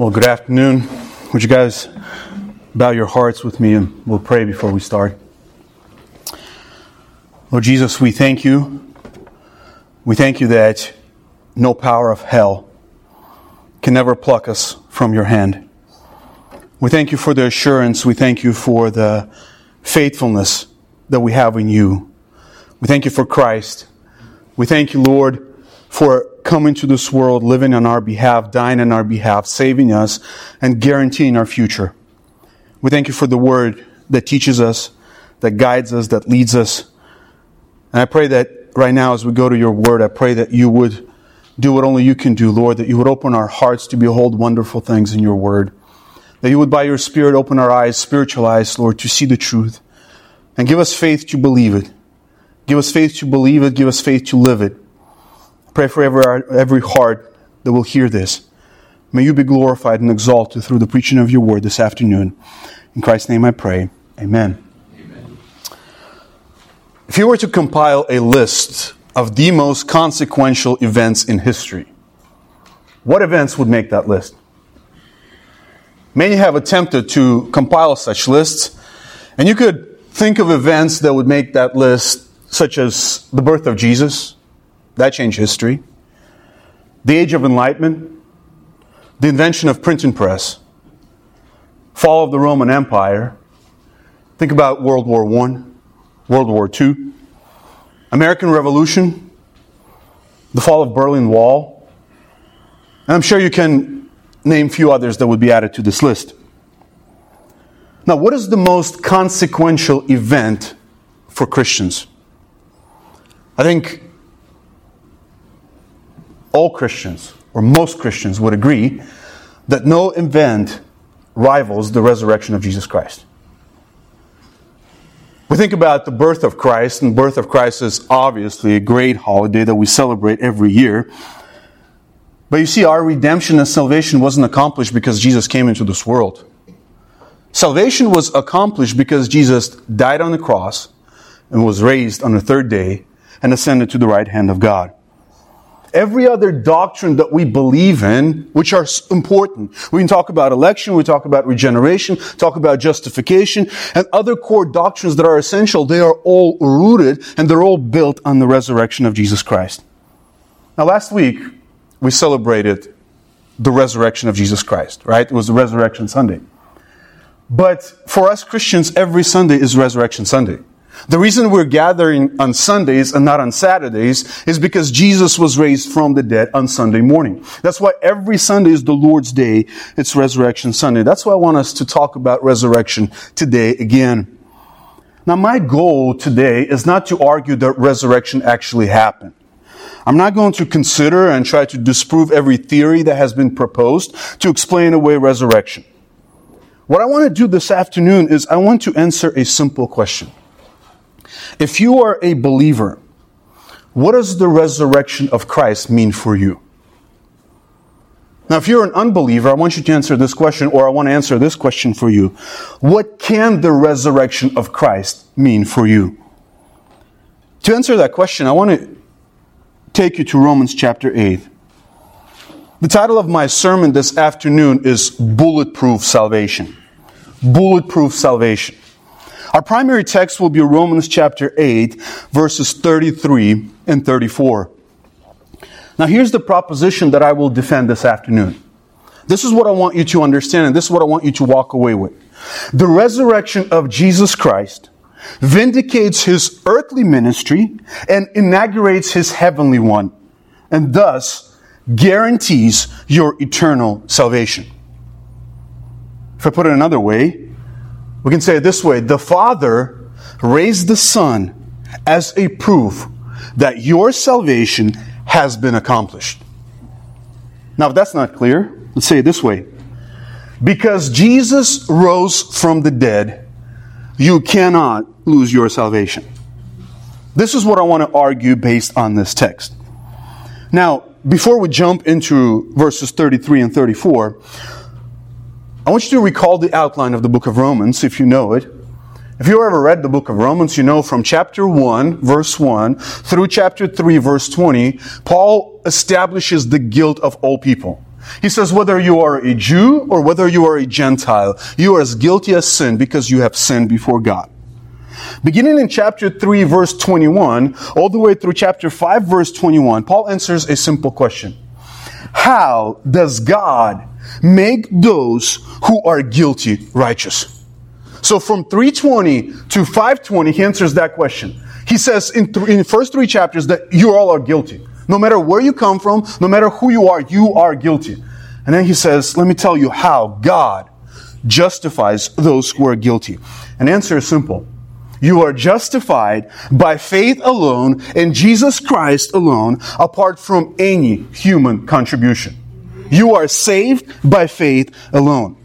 Well, good afternoon. Would you guys bow your hearts with me and we'll pray before we start? Lord Jesus, we thank you. We thank you that no power of hell can never pluck us from your hand. We thank you for the assurance. We thank you for the faithfulness that we have in you. We thank you for Christ. We thank you, Lord, for coming to this world, living on our behalf, dying on our behalf, saving us, and guaranteeing our future. We thank you for the word that teaches us, that guides us, that leads us. And I pray that right now, as we go to your word, I pray that you would do what only you can do, Lord, that you would open our hearts to behold wonderful things in your word. That you would, by your Spirit, open our eyes, spiritual eyes, Lord, to see the truth. And give us faith to believe it. Give us faith to believe it. Give us faith to live it. Pray for every, every heart that will hear this. May you be glorified and exalted through the preaching of your word this afternoon. In Christ's name I pray. Amen. Amen. If you were to compile a list of the most consequential events in history, what events would make that list? Many have attempted to compile such lists, and you could think of events that would make that list, such as the birth of Jesus, that changed history. The Age of Enlightenment, the invention of printing press, fall of the Roman Empire. Think about World War I, World War II, American Revolution, the fall of Berlin Wall. And I'm sure you can name few others that would be added to this list. Now, what is the most consequential event for Christians? I think all Christians, or most Christians, would agree that no event rivals the resurrection of Jesus Christ. We think about the birth of Christ, and birth of Christ is obviously a great holiday that we celebrate every year. But you see, our redemption and salvation wasn't accomplished because Jesus came into this world. Salvation was accomplished because Jesus died on the cross and was raised on the third day and ascended to the right hand of God every other doctrine that we believe in, which are important. We can talk about election, we talk about regeneration, talk about justification, and other core doctrines that are essential. They are all rooted and they're all built on the resurrection of Jesus Christ. Now, last week, we celebrated the resurrection of Jesus Christ, right? It was the Resurrection Sunday. But for us Christians, every Sunday is Resurrection Sunday. The reason we're gathering on Sundays and not on Saturdays is because Jesus was raised from the dead on Sunday morning. That's why every Sunday is the Lord's Day. It's Resurrection Sunday. That's why I want us to talk about resurrection today again. Now, my goal today is not to argue that resurrection actually happened. I'm not going to consider and try to disprove every theory that has been proposed to explain away resurrection. What I want to do this afternoon is I want to answer a simple question. If you are a believer, what does the resurrection of Christ mean for you? Now, if you're an unbeliever, I want you to answer this question, or I want to answer this question for you. What can the resurrection of Christ mean for you? To answer that question, I want to take you to Romans chapter 8. The title of my sermon this afternoon is Bulletproof Salvation. Bulletproof Salvation. Our primary text will be Romans chapter 8, verses 33 and 34. Now, here's the proposition that I will defend this afternoon. This is what I want you to understand, and this is what I want you to walk away with. The resurrection of Jesus Christ vindicates his earthly ministry and inaugurates his heavenly one, and thus guarantees your eternal salvation. If I put it another way, we can say it this way the Father raised the Son as a proof that your salvation has been accomplished. Now, if that's not clear, let's say it this way. Because Jesus rose from the dead, you cannot lose your salvation. This is what I want to argue based on this text. Now, before we jump into verses 33 and 34, I want you to recall the outline of the book of Romans if you know it. If you ever read the book of Romans, you know from chapter 1, verse 1, through chapter 3, verse 20, Paul establishes the guilt of all people. He says, whether you are a Jew or whether you are a Gentile, you are as guilty as sin because you have sinned before God. Beginning in chapter 3, verse 21, all the way through chapter 5, verse 21, Paul answers a simple question. How does God make those who are guilty righteous? So from 320 to 520, he answers that question. He says in, th- in the first three chapters that you all are guilty. No matter where you come from, no matter who you are, you are guilty. And then he says, let me tell you how God justifies those who are guilty. And answer is simple. You are justified by faith alone in Jesus Christ alone, apart from any human contribution. You are saved by faith alone.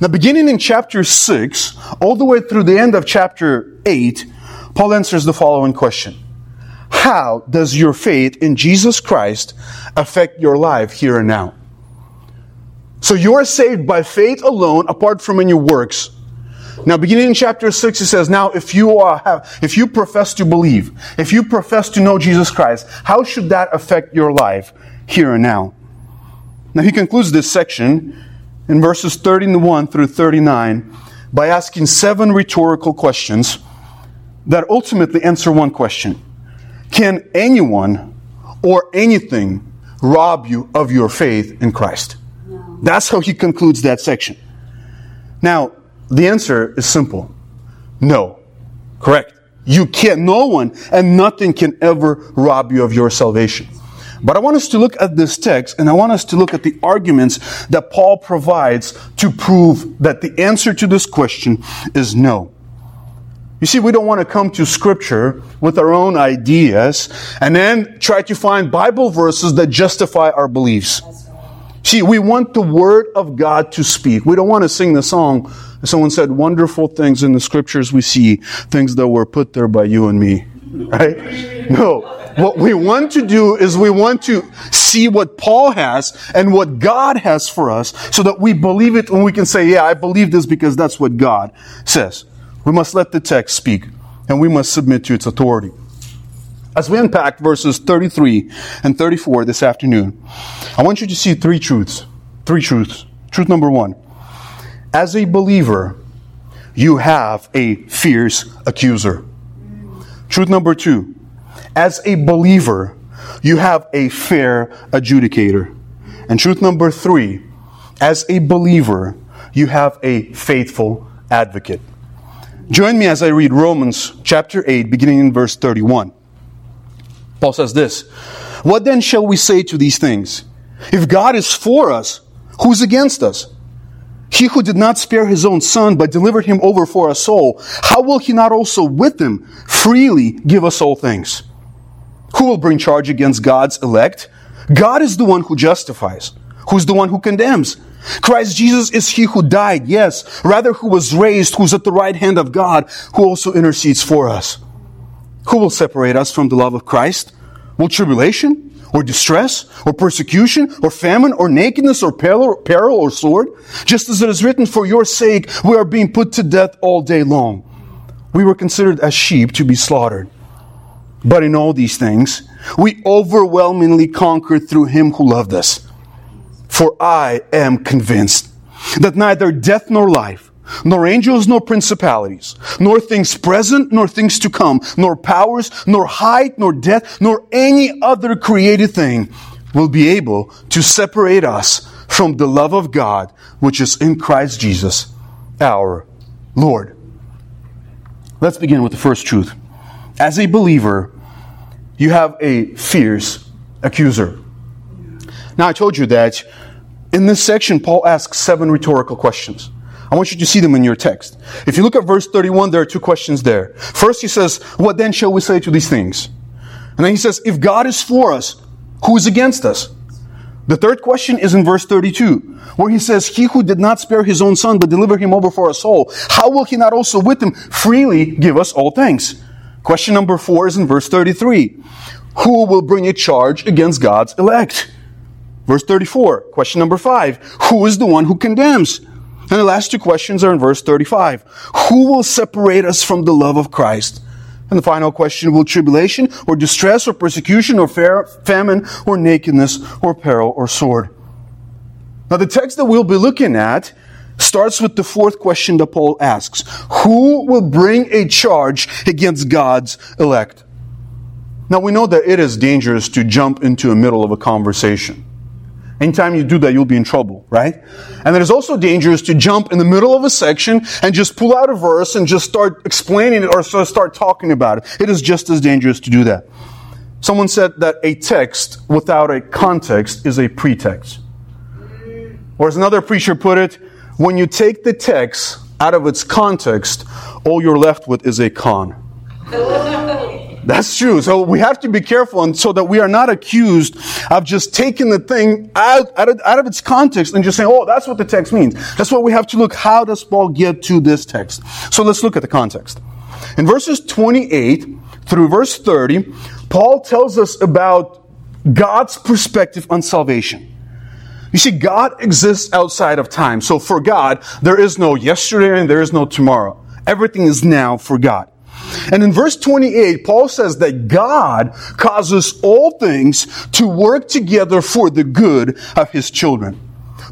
Now, beginning in chapter 6, all the way through the end of chapter 8, Paul answers the following question How does your faith in Jesus Christ affect your life here and now? So you are saved by faith alone, apart from any works. Now, beginning in chapter 6, he says, Now, if you are, have, if you profess to believe, if you profess to know Jesus Christ, how should that affect your life here and now? Now, he concludes this section in verses 31 through 39 by asking seven rhetorical questions that ultimately answer one question Can anyone or anything rob you of your faith in Christ? No. That's how he concludes that section. Now, the answer is simple. No. Correct. You can't, no one and nothing can ever rob you of your salvation. But I want us to look at this text and I want us to look at the arguments that Paul provides to prove that the answer to this question is no. You see, we don't want to come to scripture with our own ideas and then try to find Bible verses that justify our beliefs. See, we want the word of God to speak. We don't want to sing the song, Someone said, wonderful things in the scriptures we see, things that were put there by you and me. Right? No. What we want to do is we want to see what Paul has and what God has for us so that we believe it and we can say, yeah, I believe this because that's what God says. We must let the text speak and we must submit to its authority. As we unpack verses 33 and 34 this afternoon, I want you to see three truths. Three truths. Truth number one as a believer, you have a fierce accuser. Truth number two, as a believer, you have a fair adjudicator. And truth number three, as a believer, you have a faithful advocate. Join me as I read Romans chapter 8, beginning in verse 31. Paul says this What then shall we say to these things? If God is for us, who's against us? He who did not spare his own son, but delivered him over for us all, how will he not also with him freely give us all things? Who will bring charge against God's elect? God is the one who justifies. Who's the one who condemns? Christ Jesus is he who died, yes, rather who was raised, who's at the right hand of God, who also intercedes for us. Who will separate us from the love of Christ? Will tribulation? Or distress, or persecution, or famine, or nakedness, or peril, or sword. Just as it is written, for your sake we are being put to death all day long. We were considered as sheep to be slaughtered. But in all these things, we overwhelmingly conquered through him who loved us. For I am convinced that neither death nor life, nor angels, nor principalities, nor things present, nor things to come, nor powers, nor height, nor depth, nor any other created thing will be able to separate us from the love of God which is in Christ Jesus, our Lord. Let's begin with the first truth. As a believer, you have a fierce accuser. Now, I told you that in this section, Paul asks seven rhetorical questions. I want you to see them in your text. If you look at verse 31, there are two questions there. First, he says, What then shall we say to these things? And then he says, If God is for us, who is against us? The third question is in verse 32, where he says, He who did not spare his own son, but delivered him over for us all, how will he not also with him freely give us all things? Question number four is in verse 33. Who will bring a charge against God's elect? Verse 34. Question number five. Who is the one who condemns? And the last two questions are in verse 35. Who will separate us from the love of Christ? And the final question, will tribulation or distress or persecution or famine or nakedness or peril or sword? Now, the text that we'll be looking at starts with the fourth question that Paul asks Who will bring a charge against God's elect? Now, we know that it is dangerous to jump into the middle of a conversation. Anytime you do that, you'll be in trouble, right? And it is also dangerous to jump in the middle of a section and just pull out a verse and just start explaining it or start talking about it. It is just as dangerous to do that. Someone said that a text without a context is a pretext. Or as another preacher put it, when you take the text out of its context, all you're left with is a con. That's true. So we have to be careful and so that we are not accused of just taking the thing out, out, of, out of its context and just saying, oh, that's what the text means. That's why we have to look, how does Paul get to this text? So let's look at the context. In verses 28 through verse 30, Paul tells us about God's perspective on salvation. You see, God exists outside of time. So for God, there is no yesterday and there is no tomorrow. Everything is now for God. And in verse 28, Paul says that God causes all things to work together for the good of his children.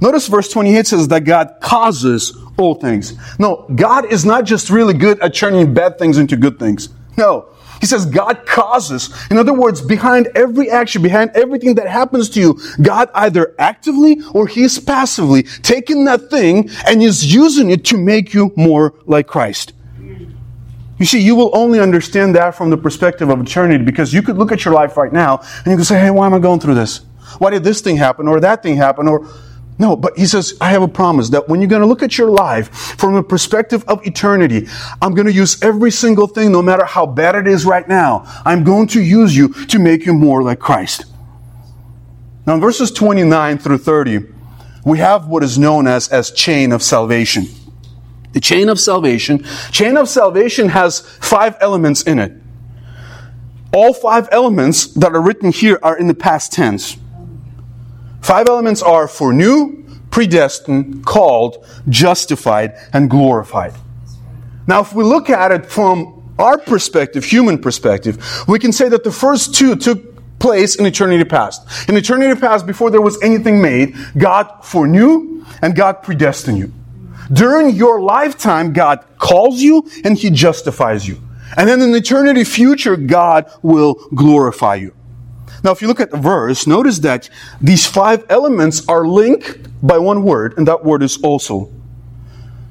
Notice verse 28 says that God causes all things. No, God is not just really good at turning bad things into good things. No. He says God causes. In other words, behind every action, behind everything that happens to you, God either actively or He's passively taking that thing and is using it to make you more like Christ. You see, you will only understand that from the perspective of eternity because you could look at your life right now and you could say, hey, why am I going through this? Why did this thing happen or that thing happen? Or no, but he says, I have a promise that when you're going to look at your life from a perspective of eternity, I'm going to use every single thing, no matter how bad it is right now. I'm going to use you to make you more like Christ. Now, in verses 29 through 30, we have what is known as, as chain of salvation. The chain of salvation. Chain of salvation has five elements in it. All five elements that are written here are in the past tense. Five elements are foreknew, predestined, called, justified, and glorified. Now, if we look at it from our perspective, human perspective, we can say that the first two took place in eternity past. In eternity past, before there was anything made, God foreknew and God predestined you. During your lifetime, God calls you and He justifies you. And then in eternity future, God will glorify you. Now, if you look at the verse, notice that these five elements are linked by one word, and that word is also.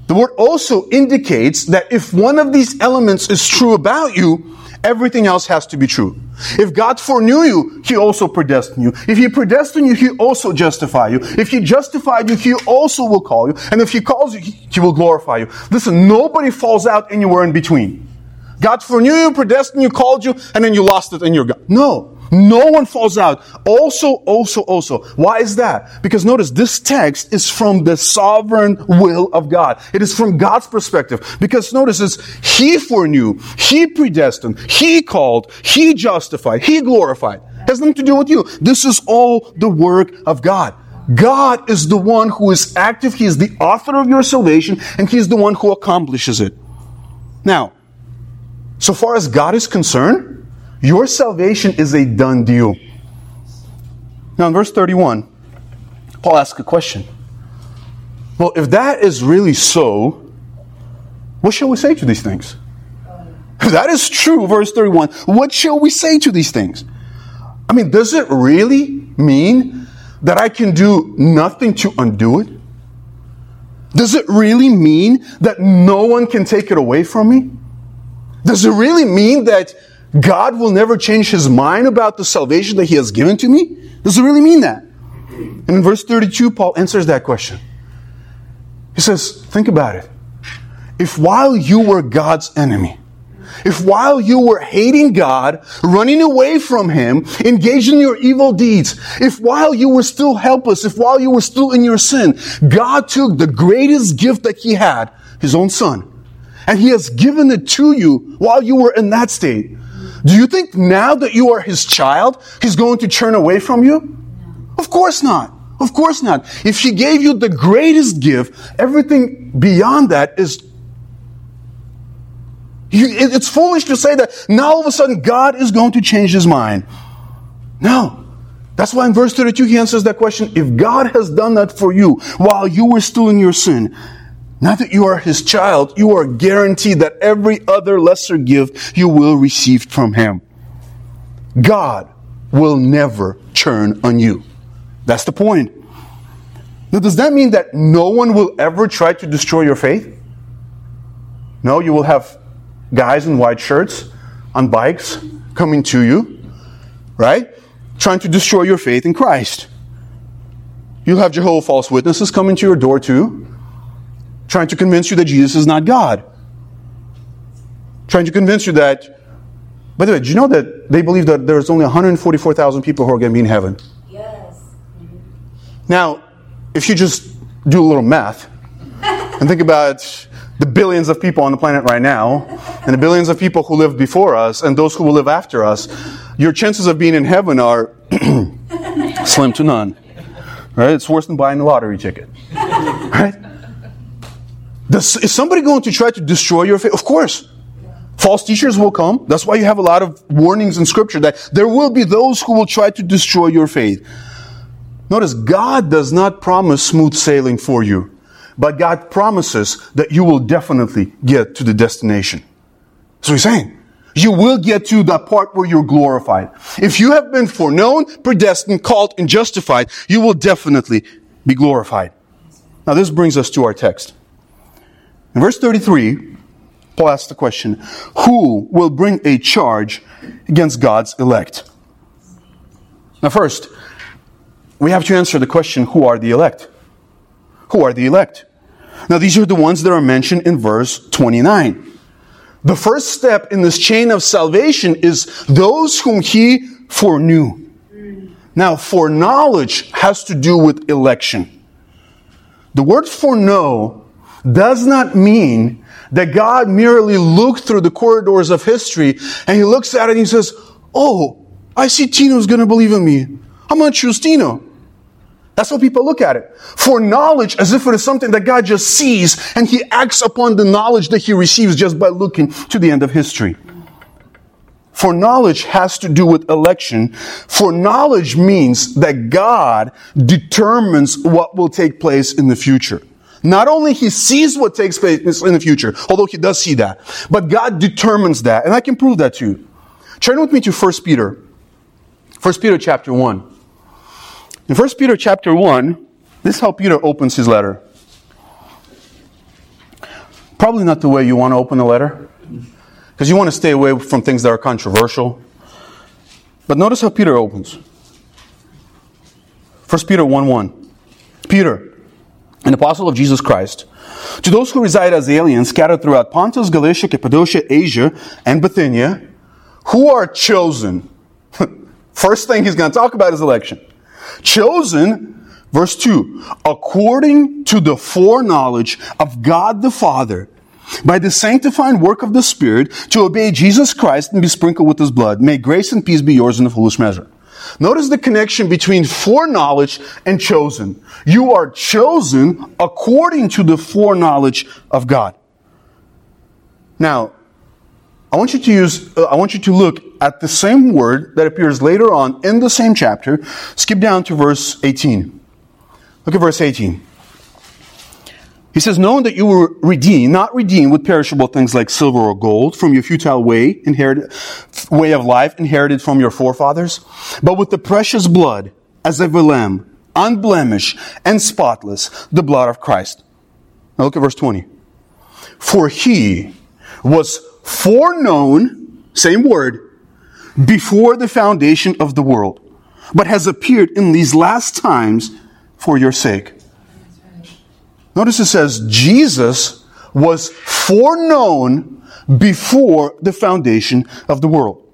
The word also indicates that if one of these elements is true about you, everything else has to be true. If God foreknew you, He also predestined you. If He predestined you, He also justified you. If He justified you, He also will call you. And if He calls you, He will glorify you. Listen, nobody falls out anywhere in between. God foreknew you, predestined you, called you, and then you lost it and you're gone. No. No one falls out. Also, also, also. Why is that? Because notice this text is from the sovereign will of God. It is from God's perspective. Because notice it's He foreknew, He predestined, He called, He justified, He glorified. It has nothing to do with you. This is all the work of God. God is the one who is active. He is the author of your salvation, and He is the one who accomplishes it. Now, so far as God is concerned, your salvation is a done deal. Now, in verse 31, Paul asks a question. Well, if that is really so, what shall we say to these things? If that is true, verse 31, what shall we say to these things? I mean, does it really mean that I can do nothing to undo it? Does it really mean that no one can take it away from me? Does it really mean that God will never change his mind about the salvation that he has given to me? Does it really mean that? And in verse 32, Paul answers that question. He says, Think about it. If while you were God's enemy, if while you were hating God, running away from Him, engaged in your evil deeds, if while you were still helpless, if while you were still in your sin, God took the greatest gift that He had, His own Son, and He has given it to you while you were in that state, do you think now that you are his child, he's going to turn away from you? Of course not. Of course not. If he gave you the greatest gift, everything beyond that is. It's foolish to say that now all of a sudden God is going to change his mind. No. That's why in verse 32 he answers that question. If God has done that for you while you were still in your sin, now that you are his child, you are guaranteed that every other lesser gift you will receive from him. God will never turn on you. That's the point. Now, does that mean that no one will ever try to destroy your faith? No, you will have guys in white shirts on bikes coming to you, right? trying to destroy your faith in Christ. You'll have Jehovah false witnesses coming to your door too, trying to convince you that Jesus is not God. Trying to convince you that, by the way, do you know that they believe that there's only 144,000 people who are going to be in heaven? Yes. Now, if you just do a little math and think about the billions of people on the planet right now, and the billions of people who lived before us, and those who will live after us, your chances of being in heaven are slim to none. Right? It's worse than buying the lottery ticket. Right? Does, is somebody going to try to destroy your faith? Of course. False teachers will come. That's why you have a lot of warnings in Scripture that there will be those who will try to destroy your faith. Notice, God does not promise smooth sailing for you, but God promises that you will definitely get to the destination. So he's saying you will get to that part where you're glorified. If you have been foreknown, predestined, called, and justified, you will definitely be glorified. Now, this brings us to our text. In verse 33, Paul asks the question Who will bring a charge against God's elect? Now, first, we have to answer the question Who are the elect? Who are the elect? Now, these are the ones that are mentioned in verse 29. The first step in this chain of salvation is those whom he foreknew. Now, foreknowledge has to do with election. The word foreknow does not mean that God merely looked through the corridors of history and he looks at it and he says, Oh, I see Tino's going to believe in me. I'm going to choose Tino. That's how people look at it. Foreknowledge, as if it is something that God just sees and he acts upon the knowledge that he receives just by looking to the end of history. Foreknowledge has to do with election. Foreknowledge means that God determines what will take place in the future. Not only he sees what takes place in the future, although he does see that, but God determines that. And I can prove that to you. Turn with me to 1 Peter. 1 Peter chapter 1. In 1 Peter chapter 1, this is how Peter opens his letter. Probably not the way you want to open a letter, because you want to stay away from things that are controversial. But notice how Peter opens. 1 Peter 1 1. Peter, an apostle of Jesus Christ, to those who reside as aliens scattered throughout Pontus, Galatia, Cappadocia, Asia, and Bithynia, who are chosen. First thing he's going to talk about is election. Chosen, verse 2, according to the foreknowledge of God the Father, by the sanctifying work of the Spirit, to obey Jesus Christ and be sprinkled with his blood. May grace and peace be yours in a foolish measure. Notice the connection between foreknowledge and chosen. You are chosen according to the foreknowledge of God. Now, I want you to use, uh, I want you to look at the same word that appears later on in the same chapter. Skip down to verse 18. Look at verse 18. He says, knowing that you were redeemed, not redeemed with perishable things like silver or gold from your futile way, inherited, way of life inherited from your forefathers, but with the precious blood as of a lamb, unblemished and spotless, the blood of Christ. Now look at verse 20. For he was foreknown, same word, before the foundation of the world, but has appeared in these last times for your sake. Notice it says Jesus was foreknown before the foundation of the world.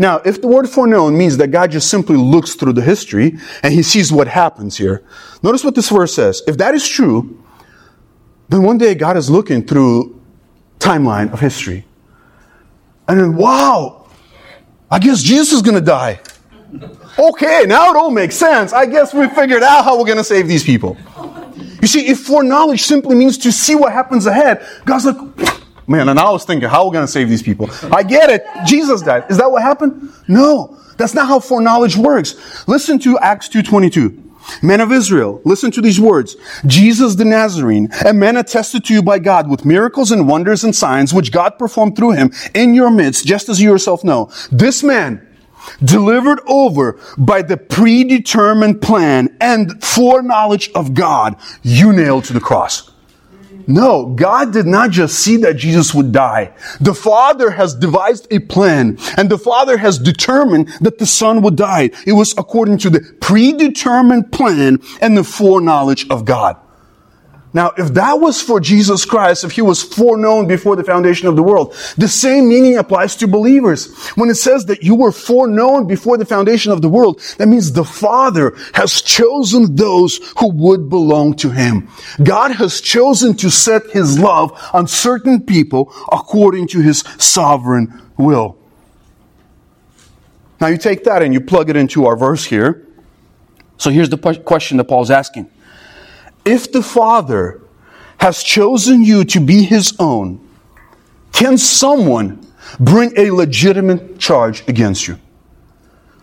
Now, if the word foreknown means that God just simply looks through the history and he sees what happens here, notice what this verse says. If that is true, then one day God is looking through timeline of history and then, wow, I guess Jesus is going to die. Okay, now it all makes sense. I guess we figured out how we're going to save these people. You see, if foreknowledge simply means to see what happens ahead, God's like, man, and I was thinking, how are we going to save these people? I get it. Jesus died. Is that what happened? No. That's not how foreknowledge works. Listen to Acts 2.22. Men of Israel, listen to these words. Jesus the Nazarene, a man attested to you by God with miracles and wonders and signs which God performed through him in your midst, just as you yourself know. This man, delivered over by the predetermined plan and foreknowledge of God, you nailed to the cross. No, God did not just see that Jesus would die. The Father has devised a plan and the Father has determined that the Son would die. It was according to the predetermined plan and the foreknowledge of God. Now, if that was for Jesus Christ, if he was foreknown before the foundation of the world, the same meaning applies to believers. When it says that you were foreknown before the foundation of the world, that means the Father has chosen those who would belong to him. God has chosen to set his love on certain people according to his sovereign will. Now you take that and you plug it into our verse here. So here's the question that Paul's asking if the Father has chosen you to be his own, can someone bring a legitimate charge against you?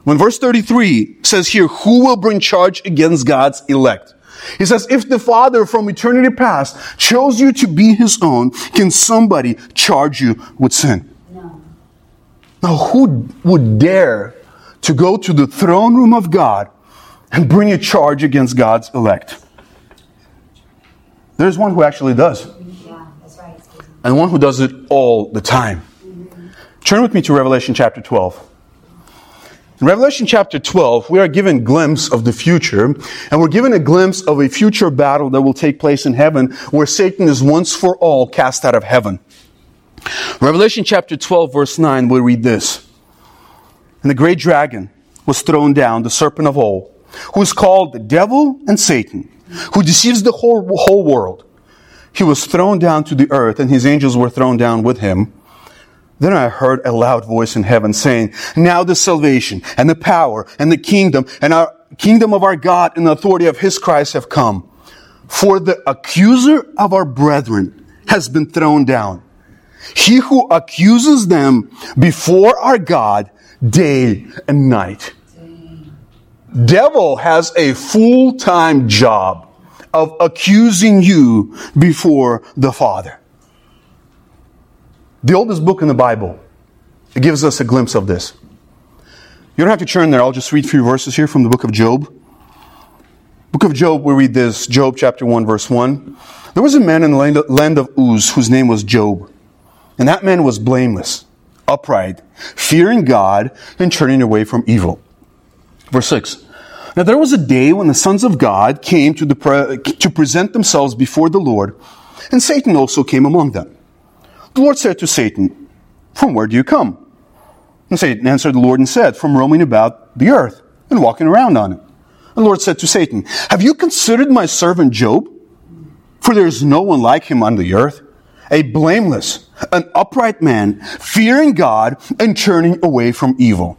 When verse 33 says here, who will bring charge against God's elect? He says, if the Father from eternity past chose you to be his own, can somebody charge you with sin? No. Now, who would dare to go to the throne room of God and bring a charge against God's elect? There's one who actually does. Yeah, that's right. And one who does it all the time. Mm-hmm. Turn with me to Revelation chapter 12. In Revelation chapter 12, we are given a glimpse of the future, and we're given a glimpse of a future battle that will take place in heaven where Satan is once for all cast out of heaven. Revelation chapter 12, verse 9, we read this. And the great dragon was thrown down, the serpent of old, who is called the devil and Satan who deceives the whole, whole world. He was thrown down to the earth, and his angels were thrown down with him. Then I heard a loud voice in heaven saying, Now the salvation and the power and the kingdom and our kingdom of our God and the authority of his Christ have come. For the accuser of our brethren has been thrown down. He who accuses them before our God day and night devil has a full-time job of accusing you before the Father. The oldest book in the Bible. It gives us a glimpse of this. You don't have to turn there. I'll just read a few verses here from the book of Job. Book of Job, we read this, Job chapter 1, verse 1. There was a man in the land of Uz whose name was Job. And that man was blameless, upright, fearing God, and turning away from evil. Verse 6. Now there was a day when the sons of God came to, the pre- to present themselves before the Lord, and Satan also came among them. The Lord said to Satan, From where do you come? And Satan answered the Lord and said, From roaming about the earth and walking around on it. The Lord said to Satan, Have you considered my servant Job? For there is no one like him on the earth, a blameless, an upright man, fearing God and turning away from evil.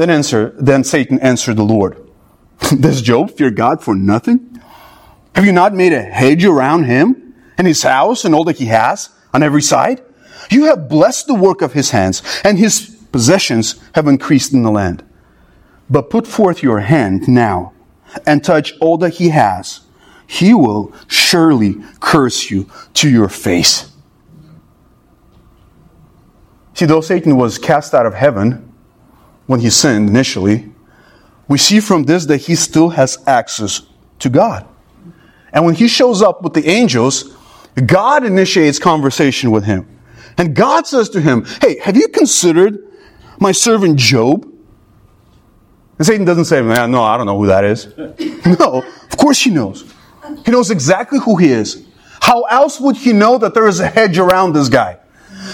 Then answer, then Satan answered the Lord, Does Job fear God for nothing? Have you not made a hedge around him and his house and all that he has on every side? You have blessed the work of his hands, and his possessions have increased in the land. But put forth your hand now and touch all that he has. He will surely curse you to your face. See, though Satan was cast out of heaven, when he sinned initially, we see from this that he still has access to God. And when he shows up with the angels, God initiates conversation with him. And God says to him, Hey, have you considered my servant Job? And Satan doesn't say, Man, no, I don't know who that is. no, of course he knows. He knows exactly who he is. How else would he know that there is a hedge around this guy?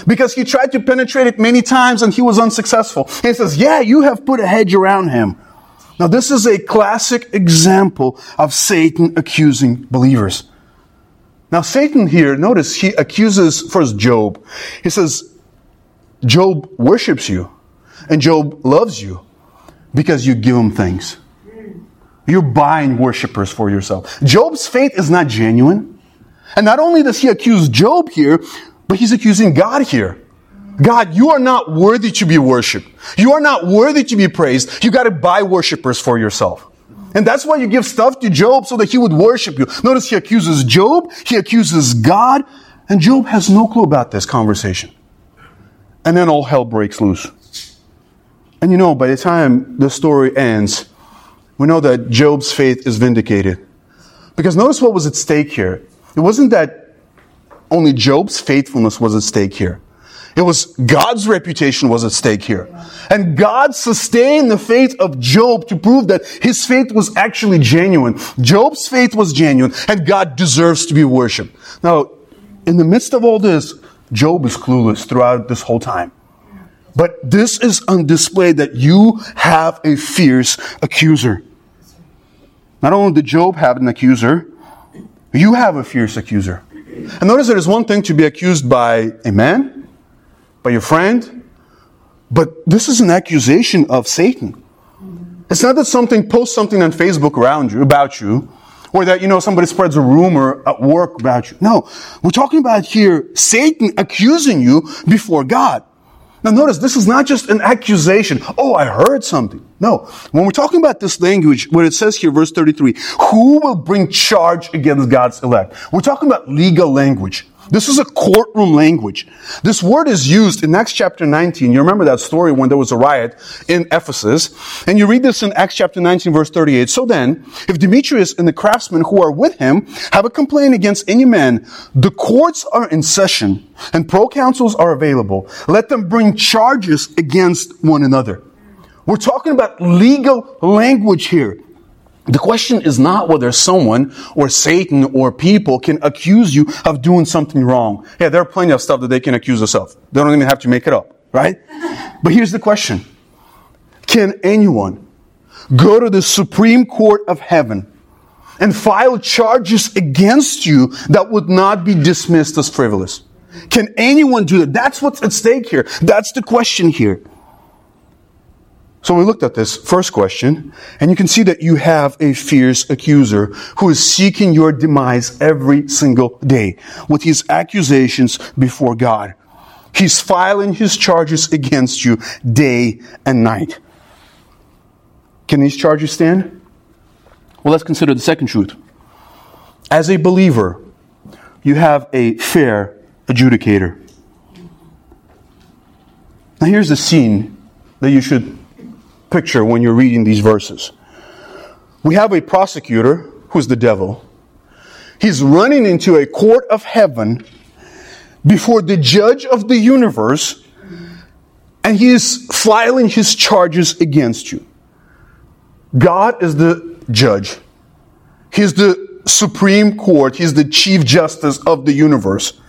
Because he tried to penetrate it many times and he was unsuccessful. And he says, yeah, you have put a hedge around him. Now this is a classic example of Satan accusing believers. Now Satan here, notice he accuses first Job. He says, Job worships you and Job loves you because you give him things. You're buying worshippers for yourself. Job's faith is not genuine. And not only does he accuse Job here, but he's accusing God here. God, you are not worthy to be worshiped. You are not worthy to be praised. You got to buy worshipers for yourself. And that's why you give stuff to Job so that he would worship you. Notice he accuses Job, he accuses God, and Job has no clue about this conversation. And then all hell breaks loose. And you know, by the time the story ends, we know that Job's faith is vindicated. Because notice what was at stake here. It wasn't that only Job's faithfulness was at stake here. It was God's reputation was at stake here. And God sustained the faith of Job to prove that his faith was actually genuine. Job's faith was genuine and God deserves to be worshiped. Now, in the midst of all this, Job is clueless throughout this whole time. But this is on display that you have a fierce accuser. Not only did Job have an accuser, you have a fierce accuser. And notice there is one thing to be accused by a man, by your friend. But this is an accusation of Satan. It's not that something posts something on Facebook around you about you, or that you know somebody spreads a rumor at work about you. No, we're talking about here Satan accusing you before God. Now notice this is not just an accusation. Oh, I heard something. No. When we're talking about this language, what it says here, verse 33, who will bring charge against God's elect? We're talking about legal language. This is a courtroom language. This word is used in Acts chapter 19. You remember that story when there was a riot in Ephesus. And you read this in Acts chapter 19 verse 38. So then, if Demetrius and the craftsmen who are with him have a complaint against any man, the courts are in session and proconsuls are available. Let them bring charges against one another. We're talking about legal language here. The question is not whether someone or Satan or people can accuse you of doing something wrong. Yeah, there are plenty of stuff that they can accuse us of. They don't even have to make it up, right? But here's the question. Can anyone go to the Supreme Court of Heaven and file charges against you that would not be dismissed as frivolous? Can anyone do that? That's what's at stake here. That's the question here. So we looked at this first question, and you can see that you have a fierce accuser who is seeking your demise every single day with his accusations before God. He's filing his charges against you day and night. Can these charges stand? Well, let's consider the second truth. As a believer, you have a fair adjudicator. Now, here's the scene that you should picture when you're reading these verses. We have a prosecutor who's the devil. He's running into a court of heaven before the judge of the universe, and he is filing his charges against you. God is the judge. He's the supreme court. He's the chief justice of the universe.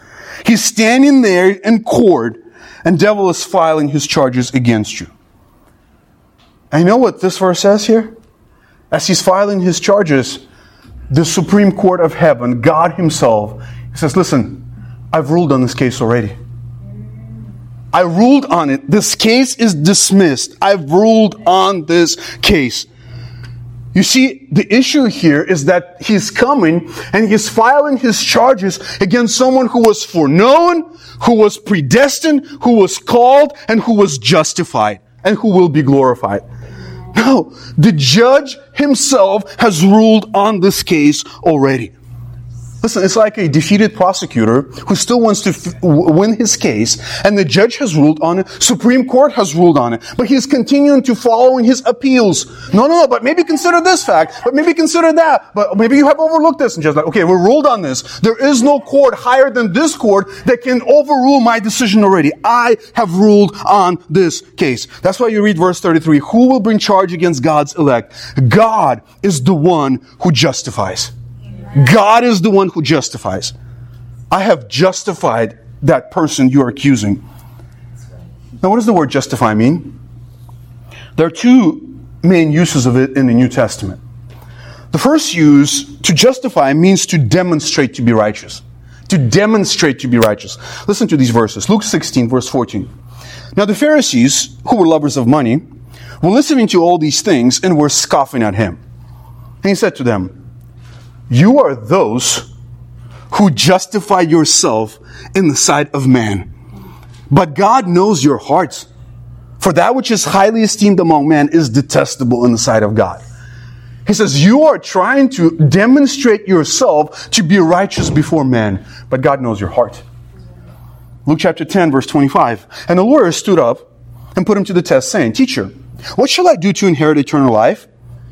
He's standing there in court, and devil is filing his charges against you. And you know what this verse says here? As he's filing his charges, the Supreme Court of Heaven, God Himself, He says, Listen, I've ruled on this case already. I ruled on it. This case is dismissed. I've ruled on this case. You see, the issue here is that he's coming and he's filing his charges against someone who was foreknown, who was predestined, who was called, and who was justified, and who will be glorified. No, the judge himself has ruled on this case already. Listen, it's like a defeated prosecutor who still wants to f- win his case, and the judge has ruled on it, Supreme Court has ruled on it, but he's continuing to follow in his appeals. No, no, no, but maybe consider this fact, but maybe consider that, but maybe you have overlooked this, and just like, okay, we're ruled on this. There is no court higher than this court that can overrule my decision already. I have ruled on this case. That's why you read verse 33. Who will bring charge against God's elect? God is the one who justifies. God is the one who justifies. I have justified that person you are accusing. Now, what does the word justify mean? There are two main uses of it in the New Testament. The first use, to justify, means to demonstrate to be righteous. To demonstrate to be righteous. Listen to these verses. Luke 16, verse 14. Now the Pharisees, who were lovers of money, were listening to all these things and were scoffing at him. And he said to them, you are those who justify yourself in the sight of man. But God knows your hearts. For that which is highly esteemed among men is detestable in the sight of God. He says, You are trying to demonstrate yourself to be righteous before men, but God knows your heart. Luke chapter 10, verse 25. And the lawyer stood up and put him to the test, saying, Teacher, what shall I do to inherit eternal life?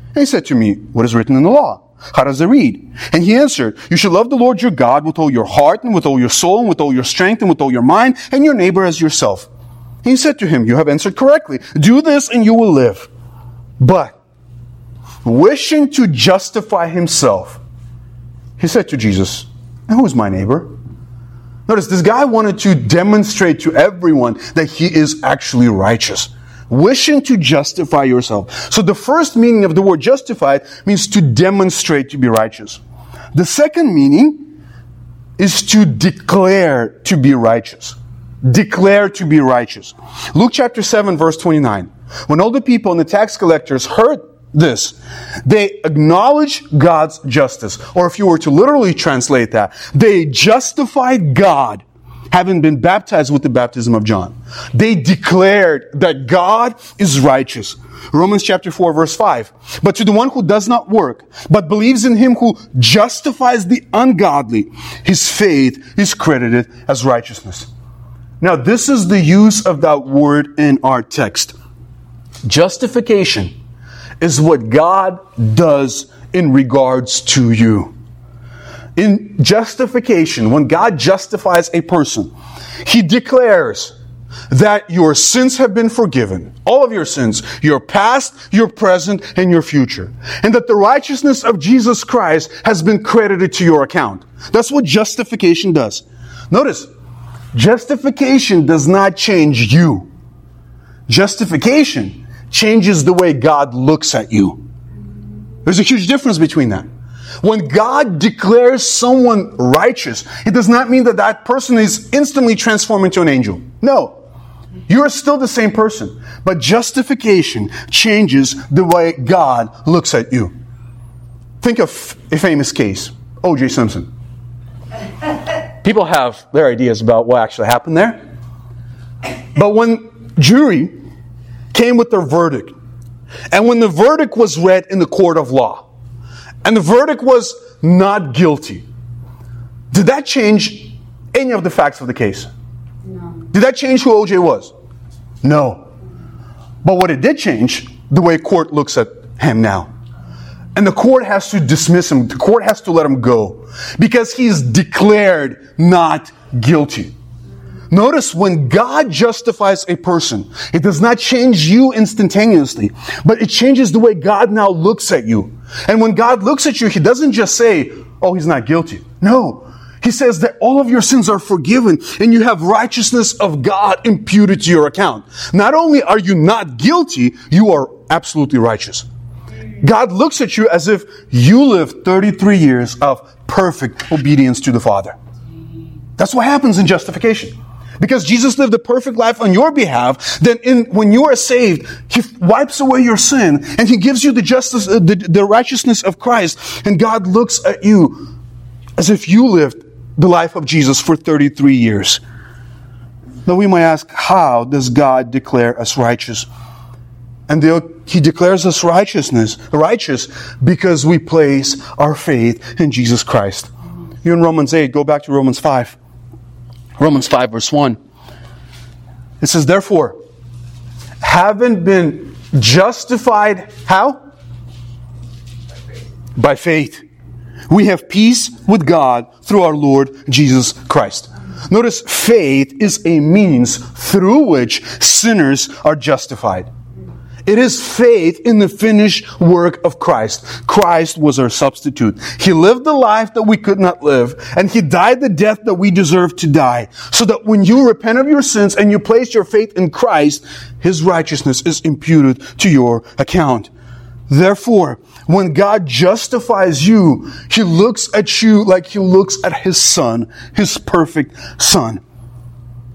And he said to me, What is written in the law? How does it read? And he answered, You should love the Lord your God with all your heart and with all your soul and with all your strength and with all your mind and your neighbor as yourself. He said to him, You have answered correctly. Do this and you will live. But, wishing to justify himself, he said to Jesus, And who is my neighbor? Notice this guy wanted to demonstrate to everyone that he is actually righteous. Wishing to justify yourself. So the first meaning of the word justified means to demonstrate to be righteous. The second meaning is to declare to be righteous. Declare to be righteous. Luke chapter 7 verse 29. When all the people and the tax collectors heard this. They acknowledge God's justice. Or if you were to literally translate that, they justified God having been baptized with the baptism of John. They declared that God is righteous. Romans chapter 4 verse 5. But to the one who does not work, but believes in him who justifies the ungodly, his faith is credited as righteousness. Now this is the use of that word in our text. Justification is what God does in regards to you. In justification, when God justifies a person, He declares that your sins have been forgiven. All of your sins. Your past, your present, and your future. And that the righteousness of Jesus Christ has been credited to your account. That's what justification does. Notice, justification does not change you. Justification changes the way God looks at you. There's a huge difference between that. When God declares someone righteous, it does not mean that that person is instantly transformed into an angel. No. You are still the same person. But justification changes the way God looks at you. Think of a famous case O.J. Simpson. People have their ideas about what actually happened there. But when jury came with their verdict. And when the verdict was read in the court of law, and the verdict was not guilty, did that change any of the facts of the case? No. Did that change who OJ was? No. But what it did change, the way court looks at him now. And the court has to dismiss him. The court has to let him go because he's declared not guilty. Notice when God justifies a person, it does not change you instantaneously, but it changes the way God now looks at you. And when God looks at you, He doesn't just say, Oh, he's not guilty. No. He says that all of your sins are forgiven and you have righteousness of God imputed to your account. Not only are you not guilty, you are absolutely righteous. God looks at you as if you lived 33 years of perfect obedience to the Father. That's what happens in justification. Because Jesus lived a perfect life on your behalf, then in, when you are saved, He wipes away your sin and He gives you the justice, uh, the, the righteousness of Christ. And God looks at you as if you lived the life of Jesus for 33 years. Now we might ask, how does God declare us righteous? And He declares us righteousness, righteous because we place our faith in Jesus Christ. You're in Romans 8, go back to Romans 5. Romans 5, verse 1. It says, Therefore, having been justified, how? By faith. We have peace with God through our Lord Jesus Christ. Notice faith is a means through which sinners are justified. It is faith in the finished work of Christ. Christ was our substitute. He lived the life that we could not live, and He died the death that we deserve to die, so that when you repent of your sins and you place your faith in Christ, His righteousness is imputed to your account. Therefore, when God justifies you, He looks at you like He looks at His Son, His perfect Son.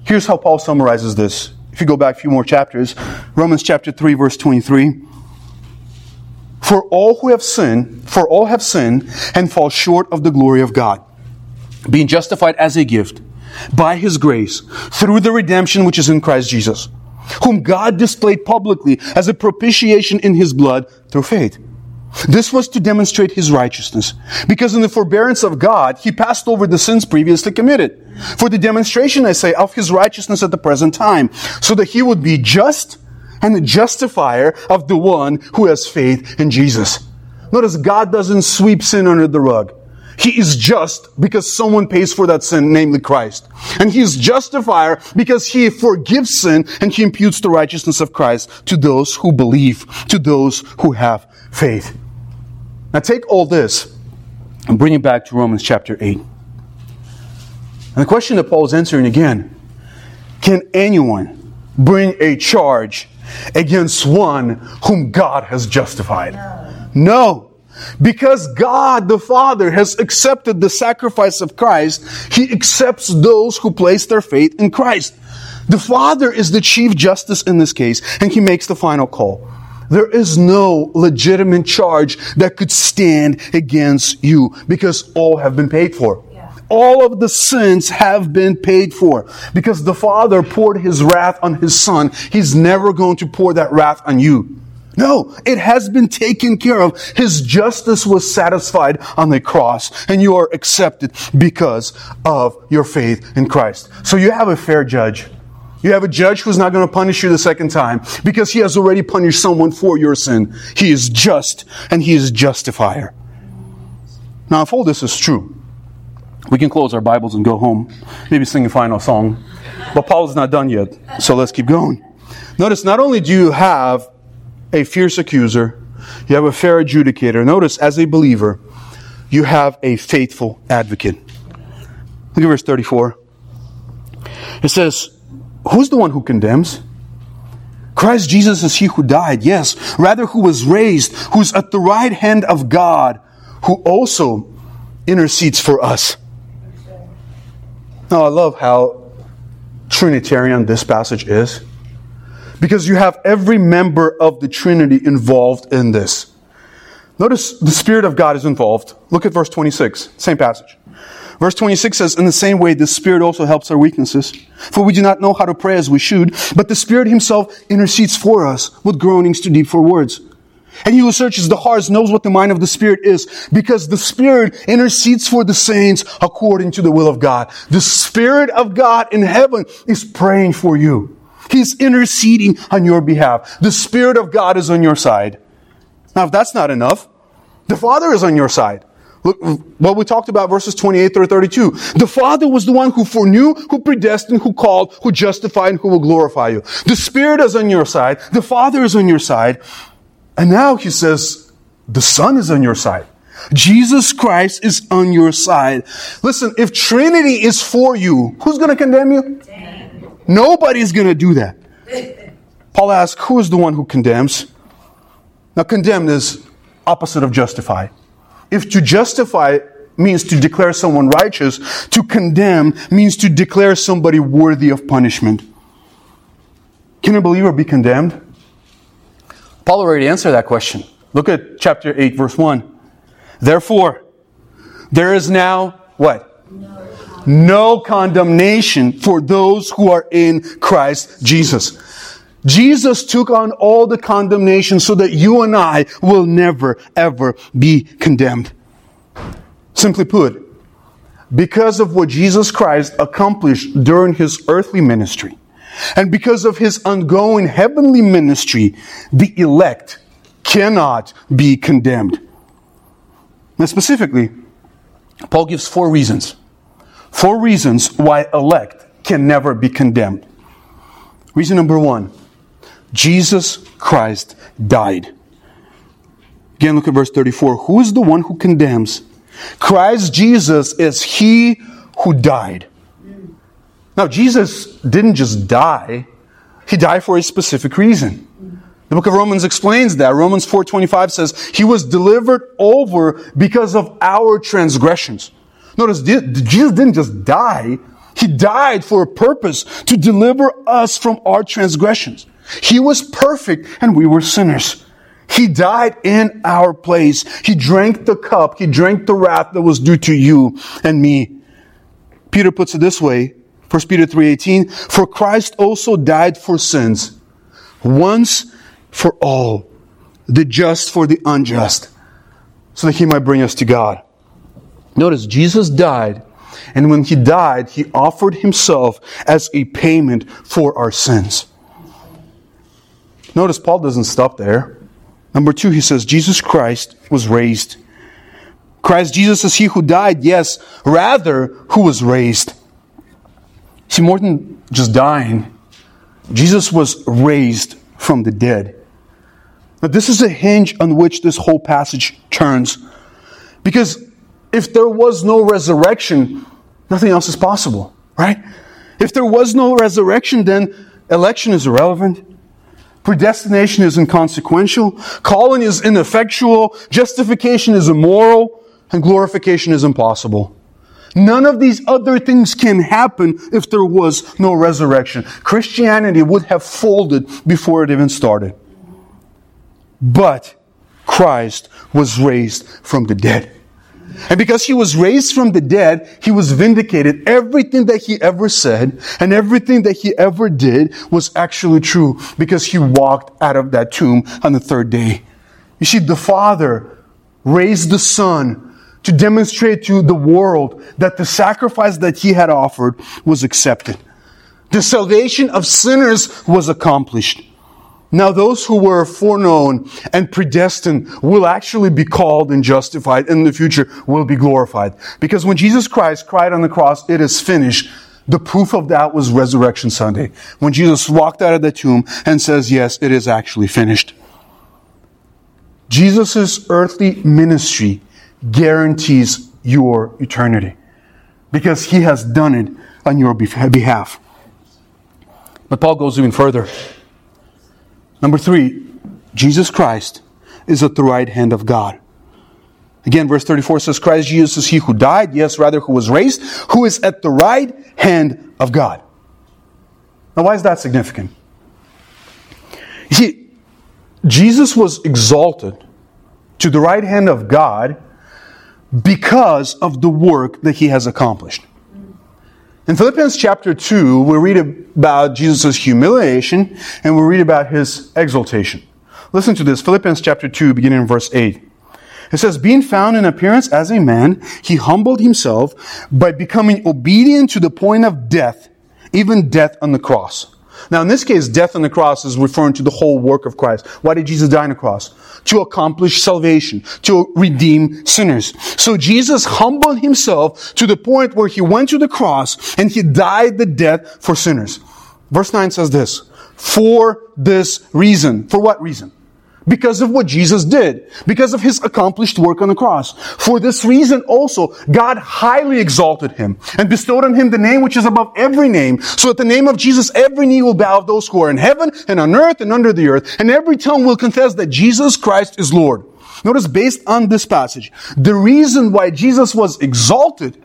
Here's how Paul summarizes this if you go back a few more chapters, Romans chapter 3, verse 23. For all who have sinned, for all have sinned and fall short of the glory of God, being justified as a gift by his grace through the redemption which is in Christ Jesus, whom God displayed publicly as a propitiation in his blood through faith. This was to demonstrate his righteousness, because in the forbearance of God, he passed over the sins previously committed. For the demonstration, I say, of his righteousness at the present time, so that he would be just and the justifier of the one who has faith in Jesus. Notice God doesn't sweep sin under the rug. He is just because someone pays for that sin, namely Christ. And he is justifier because he forgives sin and he imputes the righteousness of Christ to those who believe, to those who have faith. Now take all this and bring it back to Romans chapter 8. And the question that Paul is answering again can anyone bring a charge against one whom God has justified? No. Because God the Father has accepted the sacrifice of Christ, He accepts those who place their faith in Christ. The Father is the chief justice in this case, and He makes the final call. There is no legitimate charge that could stand against you because all have been paid for. All of the sins have been paid for because the Father poured His wrath on His Son. He's never going to pour that wrath on you. No, it has been taken care of. His justice was satisfied on the cross, and you are accepted because of your faith in Christ. So you have a fair judge. You have a judge who's not going to punish you the second time because he has already punished someone for your sin. He is just and he is justifier. Now, if all this is true, we can close our Bibles and go home, maybe sing a final song. But Paul's not done yet, so let's keep going. Notice, not only do you have a fierce accuser, you have a fair adjudicator. Notice, as a believer, you have a faithful advocate. Look at verse 34. It says, Who's the one who condemns? Christ Jesus is he who died, yes, rather who was raised, who's at the right hand of God, who also intercedes for us. Now, I love how Trinitarian this passage is because you have every member of the Trinity involved in this. Notice the Spirit of God is involved. Look at verse 26, same passage. Verse 26 says, In the same way, the Spirit also helps our weaknesses. For we do not know how to pray as we should, but the Spirit Himself intercedes for us with groanings too deep for words. And he who searches the hearts knows what the mind of the Spirit is, because the Spirit intercedes for the saints according to the will of God. The Spirit of God in heaven is praying for you. He's interceding on your behalf. The Spirit of God is on your side. Now, if that's not enough, the Father is on your side. Look, what we talked about verses 28 through 32. The Father was the one who foreknew, who predestined, who called, who justified, and who will glorify you. The Spirit is on your side. The Father is on your side. And now he says, the Son is on your side. Jesus Christ is on your side. Listen, if Trinity is for you, who's going to condemn you? Damn. Nobody's going to do that. Paul asks, who is the one who condemns? Now, condemn is opposite of justify. If to justify means to declare someone righteous, to condemn means to declare somebody worthy of punishment. Can a believer be condemned? Paul already answered that question. Look at chapter 8, verse 1. Therefore, there is now what? No, no condemnation for those who are in Christ Jesus. Jesus took on all the condemnation so that you and I will never, ever be condemned. Simply put, because of what Jesus Christ accomplished during his earthly ministry, and because of his ongoing heavenly ministry, the elect cannot be condemned. Now, specifically, Paul gives four reasons. Four reasons why elect can never be condemned. Reason number one Jesus Christ died. Again, look at verse 34. Who is the one who condemns? Christ Jesus is he who died. Now, Jesus didn't just die, he died for a specific reason. The book of Romans explains that. Romans 4:25 says, "He was delivered over because of our transgressions." Notice Jesus didn't just die, he died for a purpose to deliver us from our transgressions. He was perfect and we were sinners. He died in our place. He drank the cup. He drank the wrath that was due to you and me. Peter puts it this way 1 Peter 3:18, "For Christ also died for sins, once for all, the just for the unjust, so that he might bring us to God." Notice Jesus died, and when he died, he offered himself as a payment for our sins. Notice Paul doesn't stop there. Number two, he says, Jesus Christ was raised. Christ Jesus is he who died, yes, rather, who was raised. See, more than just dying, Jesus was raised from the dead. Now, this is a hinge on which this whole passage turns. Because if there was no resurrection, nothing else is possible, right? If there was no resurrection, then election is irrelevant. Predestination is inconsequential. Calling is ineffectual. Justification is immoral. And glorification is impossible. None of these other things can happen if there was no resurrection. Christianity would have folded before it even started. But Christ was raised from the dead. And because he was raised from the dead, he was vindicated. Everything that he ever said and everything that he ever did was actually true because he walked out of that tomb on the third day. You see, the Father raised the Son to demonstrate to the world that the sacrifice that he had offered was accepted. The salvation of sinners was accomplished. Now, those who were foreknown and predestined will actually be called and justified in the future will be glorified. Because when Jesus Christ cried on the cross, it is finished, the proof of that was Resurrection Sunday. When Jesus walked out of the tomb and says, yes, it is actually finished. Jesus' earthly ministry guarantees your eternity because he has done it on your behalf. But Paul goes even further. Number three, Jesus Christ is at the right hand of God. Again, verse 34 says, Christ Jesus is he who died, yes, rather who was raised, who is at the right hand of God. Now, why is that significant? You see, Jesus was exalted to the right hand of God because of the work that he has accomplished. In Philippians chapter 2, we read about Jesus' humiliation and we read about his exaltation. Listen to this Philippians chapter 2, beginning in verse 8. It says, Being found in appearance as a man, he humbled himself by becoming obedient to the point of death, even death on the cross. Now, in this case, death on the cross is referring to the whole work of Christ. Why did Jesus die on the cross? To accomplish salvation, to redeem sinners. So Jesus humbled himself to the point where he went to the cross and he died the death for sinners. Verse 9 says this, for this reason. For what reason? Because of what Jesus did, because of his accomplished work on the cross. For this reason also, God highly exalted him and bestowed on him the name which is above every name, so that the name of Jesus every knee will bow of those who are in heaven and on earth and under the earth, and every tongue will confess that Jesus Christ is Lord. Notice based on this passage, the reason why Jesus was exalted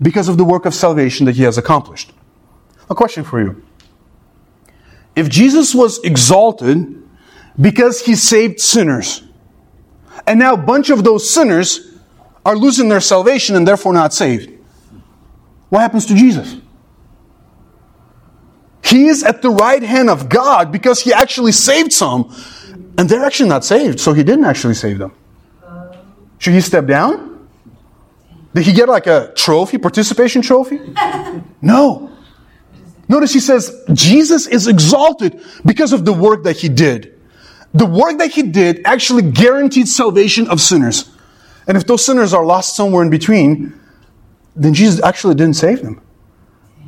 because of the work of salvation that he has accomplished. A question for you. If Jesus was exalted because he saved sinners. And now a bunch of those sinners are losing their salvation and therefore not saved. What happens to Jesus? He is at the right hand of God because he actually saved some, and they're actually not saved, so he didn't actually save them. Should he step down? Did he get like a trophy, participation trophy? No. Notice he says Jesus is exalted because of the work that he did the work that he did actually guaranteed salvation of sinners. And if those sinners are lost somewhere in between, then Jesus actually didn't save them.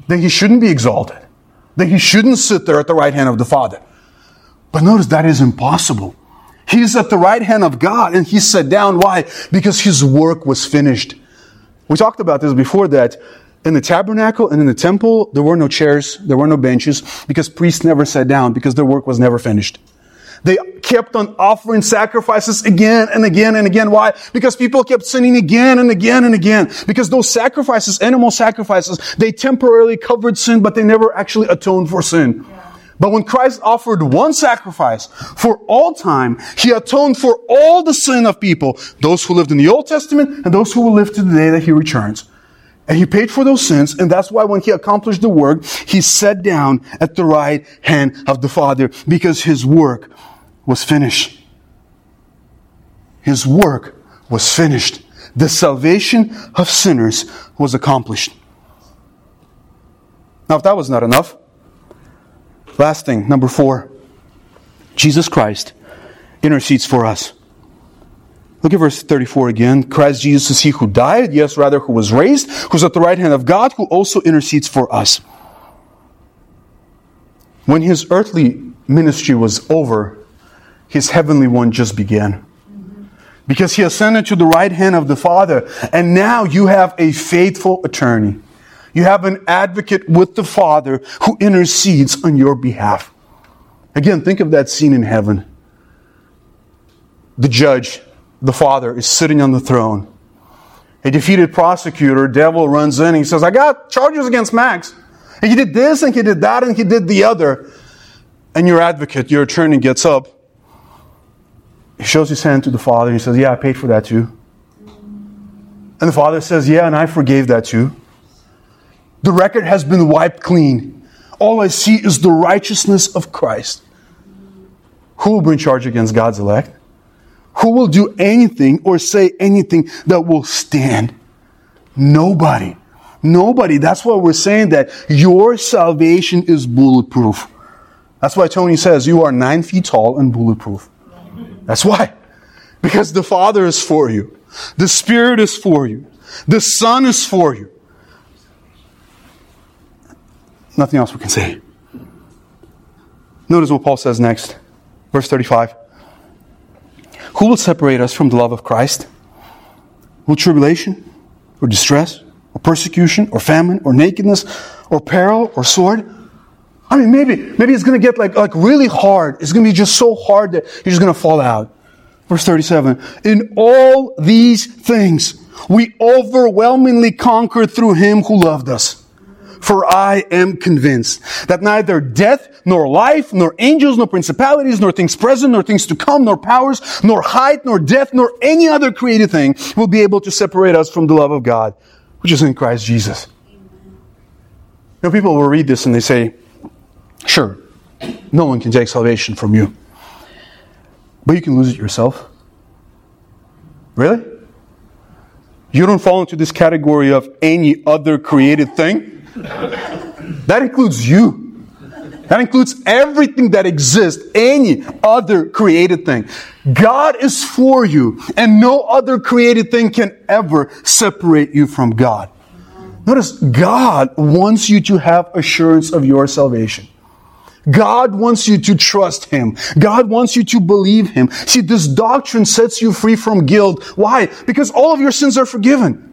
Then he shouldn't be exalted. Then he shouldn't sit there at the right hand of the Father. But notice that is impossible. He's at the right hand of God and he sat down. Why? Because his work was finished. We talked about this before that in the tabernacle and in the temple, there were no chairs, there were no benches because priests never sat down because their work was never finished. They kept on offering sacrifices again and again and again. Why? Because people kept sinning again and again and again. Because those sacrifices, animal sacrifices, they temporarily covered sin, but they never actually atoned for sin. But when Christ offered one sacrifice for all time, He atoned for all the sin of people, those who lived in the Old Testament and those who will live to the day that He returns. And he paid for those sins, and that's why when he accomplished the work, he sat down at the right hand of the Father, because his work was finished. His work was finished. The salvation of sinners was accomplished. Now, if that was not enough, last thing, number four, Jesus Christ intercedes for us. Look at verse 34 again. Christ Jesus is he who died, yes, rather, who was raised, who's at the right hand of God, who also intercedes for us. When his earthly ministry was over, his heavenly one just began. Because he ascended to the right hand of the Father, and now you have a faithful attorney. You have an advocate with the Father who intercedes on your behalf. Again, think of that scene in heaven. The judge the Father is sitting on the throne. A defeated prosecutor, devil runs in and he says, I got charges against Max. And he did this and he did that and he did the other. And your advocate, your attorney gets up. He shows his hand to the Father. He says, Yeah, I paid for that too. And the Father says, Yeah, and I forgave that too. The record has been wiped clean. All I see is the righteousness of Christ. Who will bring charge against God's elect? Who will do anything or say anything that will stand? Nobody. Nobody. That's why we're saying that your salvation is bulletproof. That's why Tony says you are nine feet tall and bulletproof. That's why. Because the Father is for you. The Spirit is for you. The Son is for you. Nothing else we can say. Notice what Paul says next. Verse 35. Who will separate us from the love of Christ? Will tribulation, or distress, or persecution, or famine, or nakedness, or peril, or sword? I mean, maybe, maybe it's going to get like, like really hard. It's going to be just so hard that you're just going to fall out. Verse 37. In all these things, we overwhelmingly conquered through him who loved us. For I am convinced that neither death, nor life, nor angels, nor principalities, nor things present, nor things to come, nor powers, nor height, nor depth, nor any other created thing will be able to separate us from the love of God, which is in Christ Jesus. Know, people will read this and they say, sure, no one can take salvation from you. But you can lose it yourself. Really? You don't fall into this category of any other created thing? That includes you. That includes everything that exists, any other created thing. God is for you, and no other created thing can ever separate you from God. Notice, God wants you to have assurance of your salvation. God wants you to trust Him. God wants you to believe Him. See, this doctrine sets you free from guilt. Why? Because all of your sins are forgiven.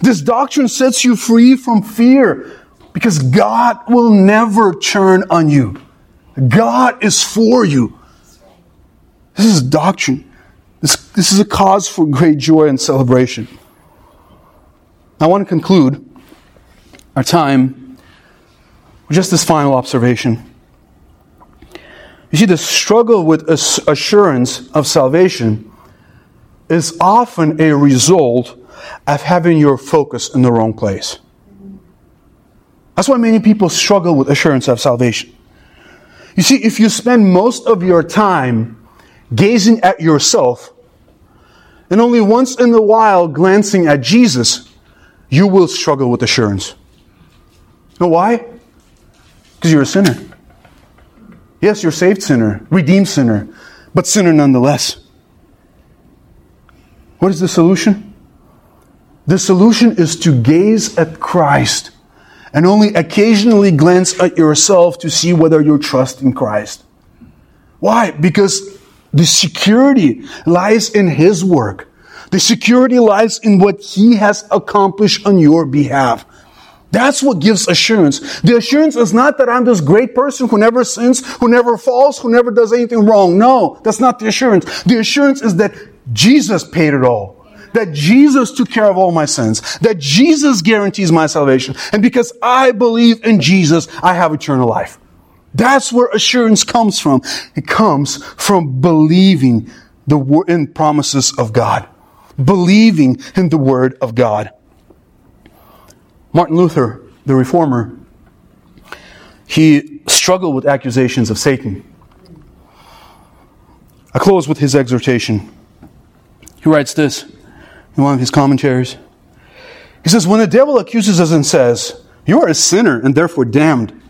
This doctrine sets you free from fear. Because God will never turn on you. God is for you. This is doctrine. This, this is a cause for great joy and celebration. I want to conclude our time with just this final observation. You see, the struggle with assurance of salvation is often a result of having your focus in the wrong place. That's why many people struggle with assurance of salvation. You see, if you spend most of your time gazing at yourself and only once in a while glancing at Jesus, you will struggle with assurance. You know why? Because you're a sinner. Yes, you're saved sinner, redeemed sinner, but sinner nonetheless. What is the solution? The solution is to gaze at Christ and only occasionally glance at yourself to see whether you trust in Christ. Why? Because the security lies in His work. The security lies in what He has accomplished on your behalf. That's what gives assurance. The assurance is not that I'm this great person who never sins, who never falls, who never does anything wrong. No, that's not the assurance. The assurance is that Jesus paid it all that Jesus took care of all my sins, that Jesus guarantees my salvation, and because I believe in Jesus, I have eternal life. That's where assurance comes from. It comes from believing the word promises of God, believing in the word of God. Martin Luther, the reformer, he struggled with accusations of Satan. I close with his exhortation. He writes this in one of his commentaries. He says, When the devil accuses us and says, You are a sinner and therefore damned,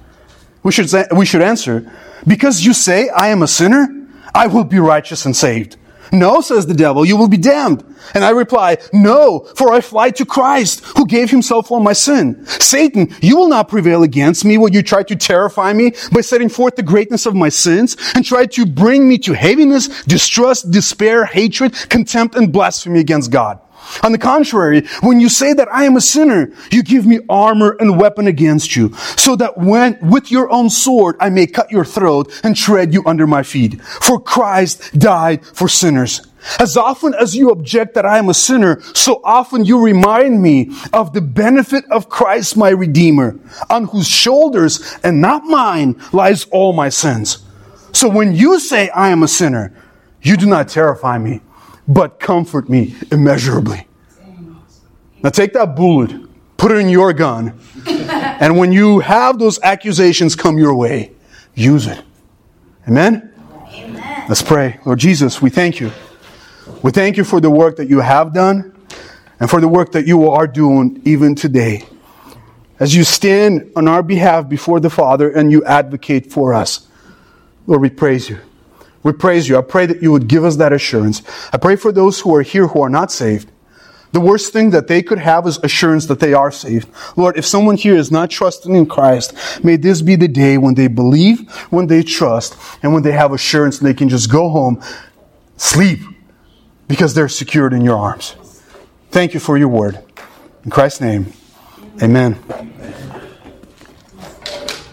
we should, say, we should answer, Because you say, I am a sinner, I will be righteous and saved. No, says the devil, you will be damned. And I reply, no, for I fly to Christ, who gave himself for my sin. Satan, you will not prevail against me when you try to terrify me by setting forth the greatness of my sins and try to bring me to heaviness, distrust, despair, hatred, contempt, and blasphemy against God. On the contrary, when you say that I am a sinner, you give me armor and weapon against you, so that when, with your own sword, I may cut your throat and tread you under my feet. For Christ died for sinners. As often as you object that I am a sinner, so often you remind me of the benefit of Christ my Redeemer, on whose shoulders and not mine lies all my sins. So when you say I am a sinner, you do not terrify me but comfort me immeasurably. Now take that bullet, put it in your gun, and when you have those accusations come your way, use it. Amen? Amen? Let's pray. Lord Jesus, we thank you. We thank you for the work that you have done and for the work that you are doing even today. As you stand on our behalf before the Father and you advocate for us, Lord, we praise you. We praise you. I pray that you would give us that assurance. I pray for those who are here who are not saved. The worst thing that they could have is assurance that they are saved. Lord, if someone here is not trusting in Christ, may this be the day when they believe, when they trust, and when they have assurance and they can just go home, sleep, because they're secured in your arms. Thank you for your word. In Christ's name, amen.